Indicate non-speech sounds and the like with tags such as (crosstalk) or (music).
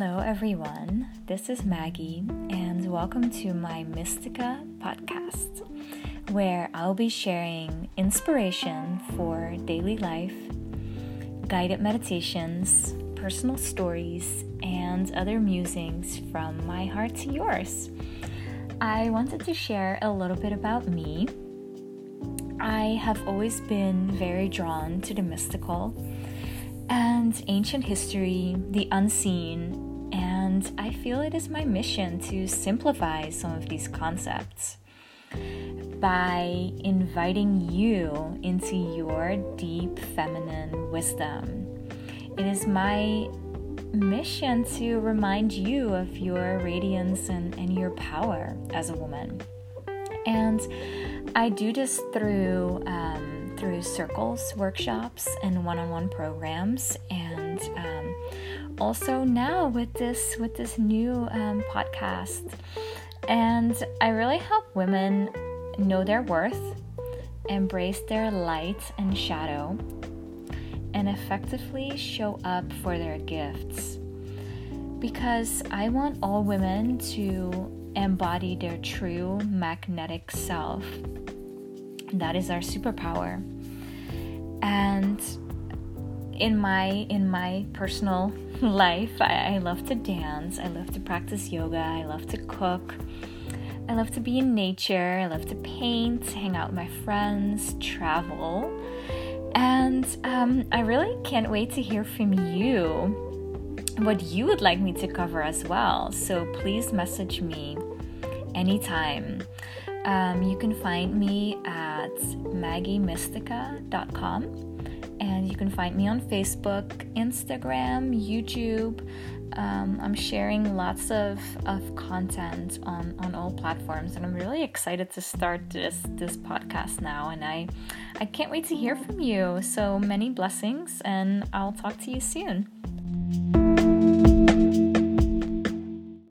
everyone. This is Maggie, and welcome to my Mystica podcast, where I'll be sharing inspiration for daily life, guided meditations, personal stories, and other musings from my heart to yours. I wanted to share a little bit about me. I have always been very drawn to the mystical and ancient history, the unseen, and I feel it is my mission to simplify some of these concepts by inviting you into your deep feminine wisdom. It is my mission to remind you of your radiance and, and your power as a woman. And I do this through um, through circles, workshops, and one-on-one programs, um, also now with this with this new um, podcast. And i really help women know their worth embrace their light and shadow and effectively show up for their gifts. Because i want all women to embody their true magnetic self. That is our superpower. And in my in my personal (laughs) life I, I love to dance i love to practice yoga i love to cook i love to be in nature i love to paint hang out with my friends travel. And um, i really can't wait to hear from you what you would like me to cover as well. So please message me anytime. Um, you can find me at maggiemystica.com and you can find me on Facebook, Instagram, YouTube. Um, I'm sharing lots of, of content on, on all platforms, and I'm really excited to start this this podcast now. And I I can't wait to hear from you. So many blessings, and I'll talk to you soon.